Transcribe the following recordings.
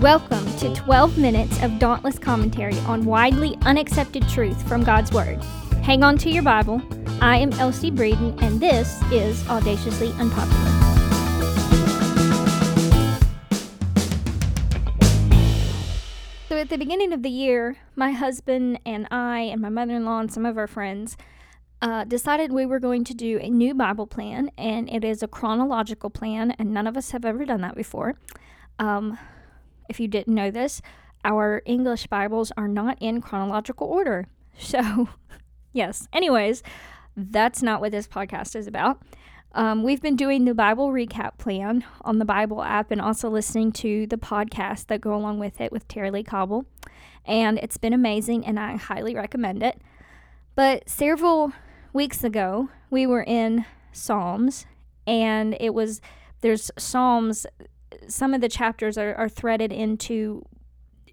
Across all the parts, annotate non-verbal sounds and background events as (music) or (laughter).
Welcome to 12 minutes of dauntless commentary on widely unaccepted truth from God's Word. Hang on to your Bible. I am Elsie Breeden, and this is Audaciously Unpopular. So, at the beginning of the year, my husband and I, and my mother in law, and some of our friends uh, decided we were going to do a new Bible plan, and it is a chronological plan, and none of us have ever done that before. Um, if you didn't know this, our English Bibles are not in chronological order. So, (laughs) yes. Anyways, that's not what this podcast is about. Um, we've been doing the Bible recap plan on the Bible app and also listening to the podcasts that go along with it with Tara-Leigh Cobble. And it's been amazing, and I highly recommend it. But several weeks ago, we were in Psalms, and it was there's Psalms some of the chapters are, are threaded into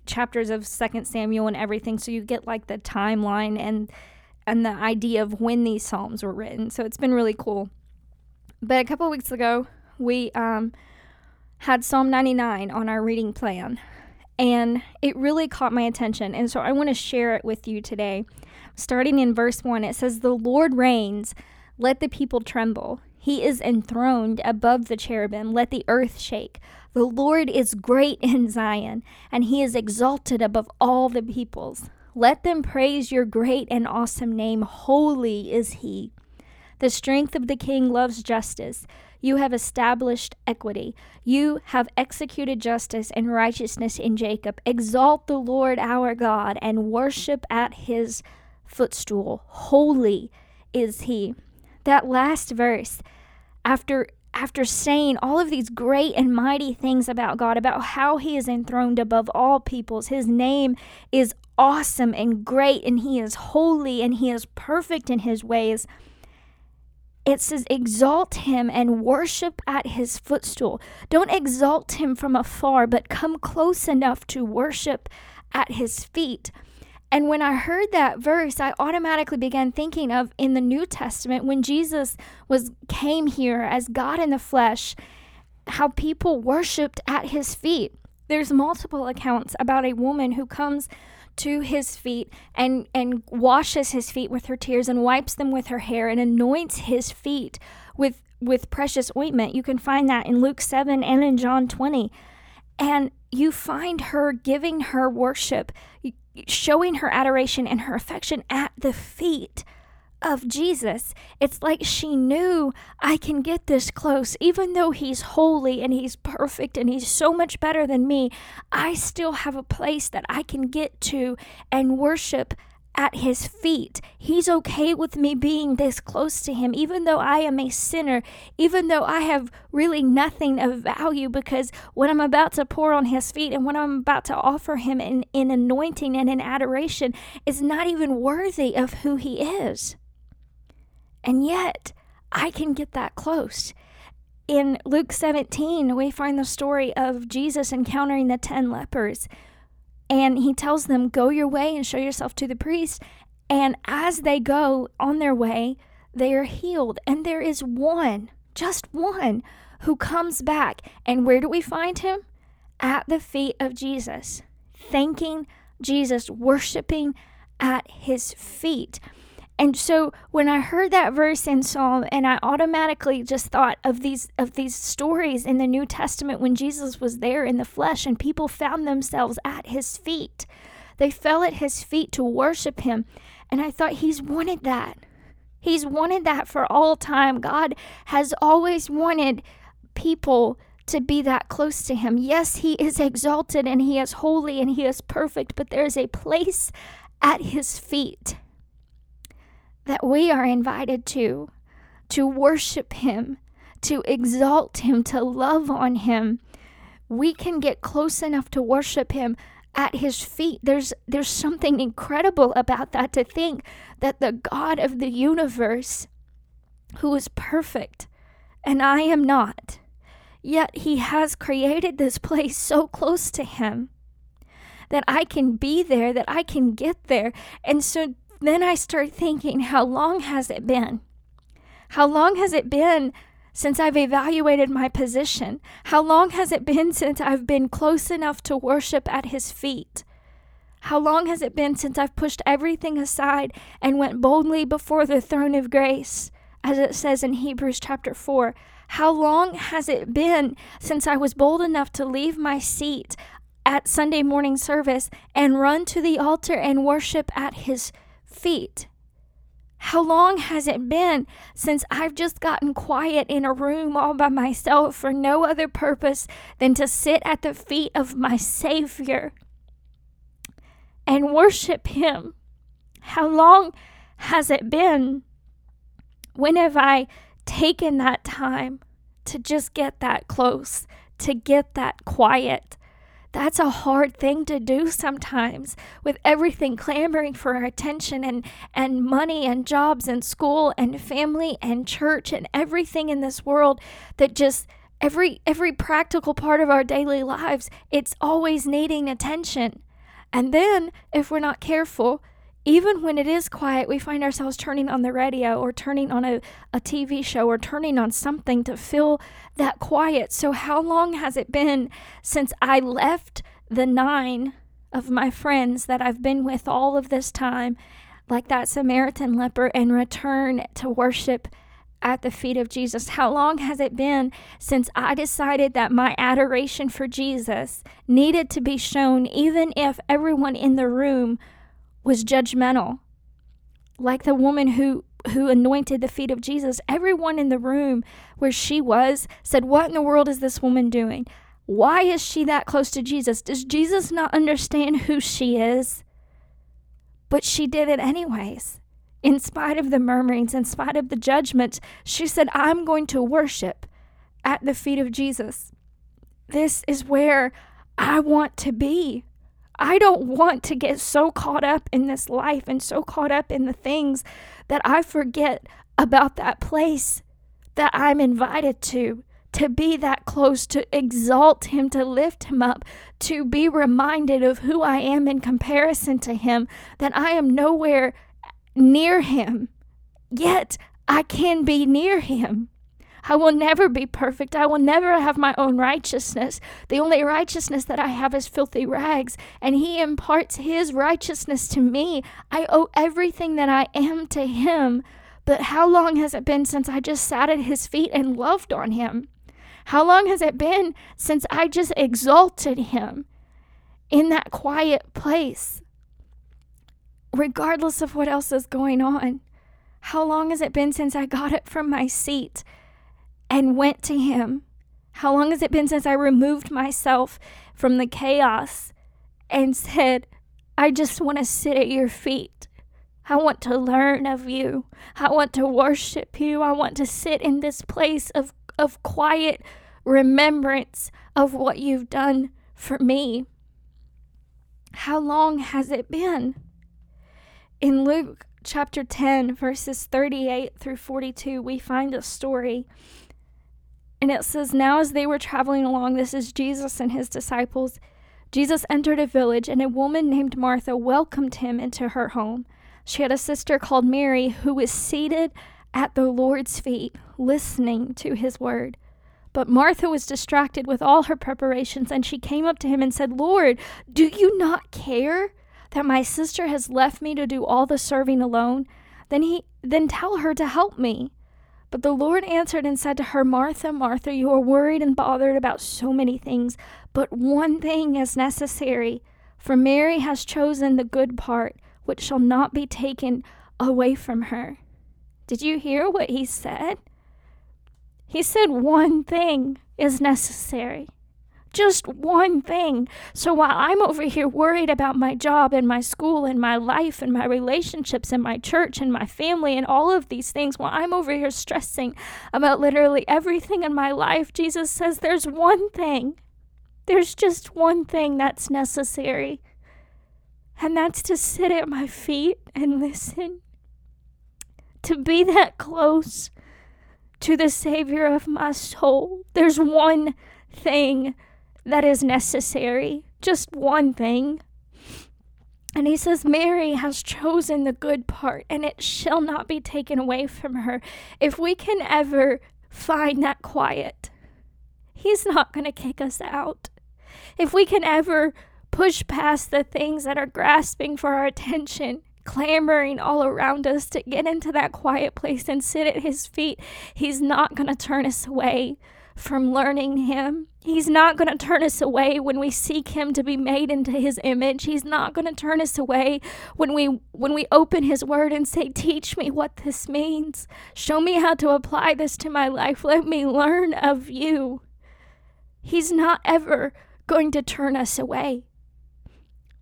chapters of second samuel and everything so you get like the timeline and and the idea of when these psalms were written. So it's been really cool. But a couple weeks ago we um, had psalm 99 on our reading plan and it really caught my attention and so i want to share it with you today. Starting in verse 1 it says the lord reigns. Let the people tremble he is enthroned above the cherubim. Let the earth shake. The Lord is great in Zion, and he is exalted above all the peoples. Let them praise your great and awesome name. Holy is he. The strength of the king loves justice. You have established equity. You have executed justice and righteousness in Jacob. Exalt the Lord our God and worship at his footstool. Holy is he. That last verse after after saying all of these great and mighty things about God, about how He is enthroned above all peoples, His name is awesome and great, and He is holy and He is perfect in His ways. It says, exalt Him and worship at His footstool. Don't exalt Him from afar, but come close enough to worship at His feet. And when I heard that verse, I automatically began thinking of in the New Testament when Jesus was came here as God in the flesh, how people worshiped at his feet. There's multiple accounts about a woman who comes to his feet and and washes his feet with her tears and wipes them with her hair and anoints his feet with with precious ointment. You can find that in Luke 7 and in John 20. And you find her giving her worship showing her adoration and her affection at the feet of Jesus. It's like she knew I can get this close. Even though he's holy and he's perfect and he's so much better than me, I still have a place that I can get to and worship at his feet. He's okay with me being this close to him, even though I am a sinner, even though I have really nothing of value, because what I'm about to pour on his feet and what I'm about to offer him in, in anointing and in adoration is not even worthy of who he is. And yet, I can get that close. In Luke 17, we find the story of Jesus encountering the 10 lepers and he tells them, Go your way and show yourself to the priest. And as they go on their way, they are healed. And there is one, just one, who comes back. And where do we find him? At the feet of Jesus, thanking Jesus, worshiping at his feet. And so when I heard that verse in Psalm and I automatically just thought of these of these stories in the New Testament when Jesus was there in the flesh and people found themselves at his feet. They fell at his feet to worship him. And I thought he's wanted that. He's wanted that for all time. God has always wanted people to be that close to him. Yes, he is exalted and he is holy and he is perfect, but there is a place at his feet that we are invited to to worship him, to exalt him, to love on him. We can get close enough to worship him at his feet. There's there's something incredible about that to think that the God of the universe who is perfect and I am not. Yet he has created this place so close to him that I can be there, that I can get there. And so then I start thinking, how long has it been? How long has it been since I've evaluated my position? How long has it been since I've been close enough to worship at His feet? How long has it been since I've pushed everything aside and went boldly before the throne of grace, as it says in Hebrews chapter 4? How long has it been since I was bold enough to leave my seat at Sunday morning service and run to the altar and worship at His feet? How long has it been since I've just gotten quiet in a room all by myself for no other purpose than to sit at the feet of my Savior and worship Him? How long has it been? When have I taken that time to just get that close, to get that quiet? That's a hard thing to do sometimes with everything clamoring for our attention and, and money and jobs and school and family and church and everything in this world that just every every practical part of our daily lives it's always needing attention. And then if we're not careful even when it is quiet, we find ourselves turning on the radio or turning on a, a TV show or turning on something to fill that quiet. So, how long has it been since I left the nine of my friends that I've been with all of this time, like that Samaritan leper, and return to worship? At the feet of Jesus. How long has it been since I decided that my adoration for Jesus needed to be shown, even if everyone in the room was judgmental. Like the woman who who anointed the feet of Jesus, everyone in the room where she was said, "What in the world is this woman doing? Why is she that close to Jesus? Does Jesus not understand who she is?" But she did it anyways. In spite of the murmurings, in spite of the judgments, she said, "I'm going to worship at the feet of Jesus." This is where I want to be. I don't want to get so caught up in this life and so caught up in the things that I forget about that place that I'm invited to, to be that close, to exalt Him, to lift Him up, to be reminded of who I am in comparison to Him, that I am nowhere near Him, yet I can be near Him. I will never be perfect. I will never have my own righteousness. The only righteousness that I have is filthy rags, and He imparts His righteousness to me. I owe everything that I am to Him. But how long has it been since I just sat at His feet and loved on Him? How long has it been since I just exalted Him in that quiet place, regardless of what else is going on? How long has it been since I got up from my seat and went to Him. How long has it been since I removed myself from the chaos and said, I just want to sit at your feet. I want to learn of you. I want to worship you. I want to sit in this place of, of quiet remembrance of what you've done for me. How long has it been? In Luke chapter 10, verses 38 through 42, we find a story and it says, Now as they were traveling along, this is Jesus and his disciples. Jesus entered a village, and a woman named Martha welcomed him into her home. She had a sister called Mary who was seated at the Lord's feet, listening to his word. But Martha was distracted with all her preparations, and she came up to him and said, Lord, do you not care that my sister has left me to do all the serving alone? Then he then tell her to help me. But the Lord answered and said to her, Martha, Martha, you are worried and bothered about so many things, but one thing is necessary. For Mary has chosen the good part, which shall not be taken away from her. Did you hear what he said? He said, One thing is necessary just one thing. So while I'm over here worried about my job and my school and my life and my relationships and my church and my family and all of these things, while I'm over here stressing about literally everything in my life, Jesus says there's one thing. There's just one thing that's necessary. And that's to sit at my feet and listen. To be that close to the Savior of my soul. There's one thing that is necessary. Just one thing. And he says, Mary has chosen the good part, and it shall not be taken away from her. If we can ever find that quiet. He's not going to kick us out. If we can ever push past the things that are grasping for our attention, clamoring all around us to get into that quiet place and sit at His feet, He's not going to turn us away from learning Him. He's not going to turn us away when we seek him to be made into his image. He's not going to turn us away when we when we open his word and say, "Teach me what this means. Show me how to apply this to my life. Let me learn of you." He's not ever going to turn us away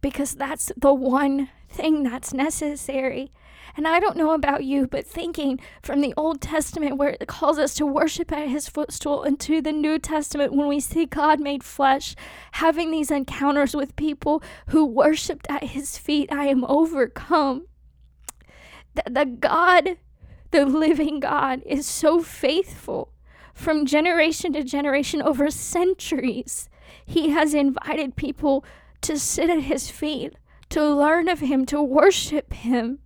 because that's the one thing that's necessary. And I don't know about you, but thinking from the Old Testament where it calls us to worship at his footstool and to the New Testament when we see God made flesh, having these encounters with people who worshiped at his feet, I am overcome. The, the God, the living God, is so faithful from generation to generation over centuries. He has invited people to sit at his feet, to learn of him, to worship him.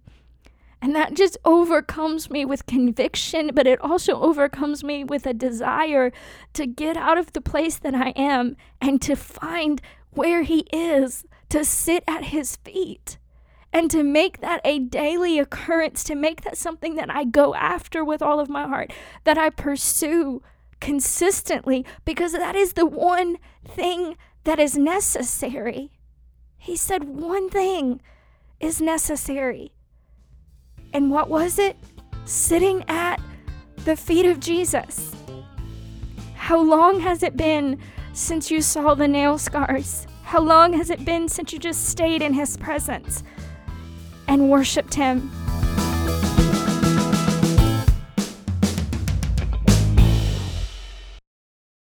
And that just overcomes me with conviction, but it also overcomes me with a desire to get out of the place that I am and to find where He is, to sit at His feet, and to make that a daily occurrence, to make that something that I go after with all of my heart, that I pursue consistently, because that is the one thing that is necessary. He said, one thing is necessary and what was it? Sitting at the feet of Jesus. How long has it been since you saw the nail scars? How long has it been since you just stayed in his presence and worshiped him?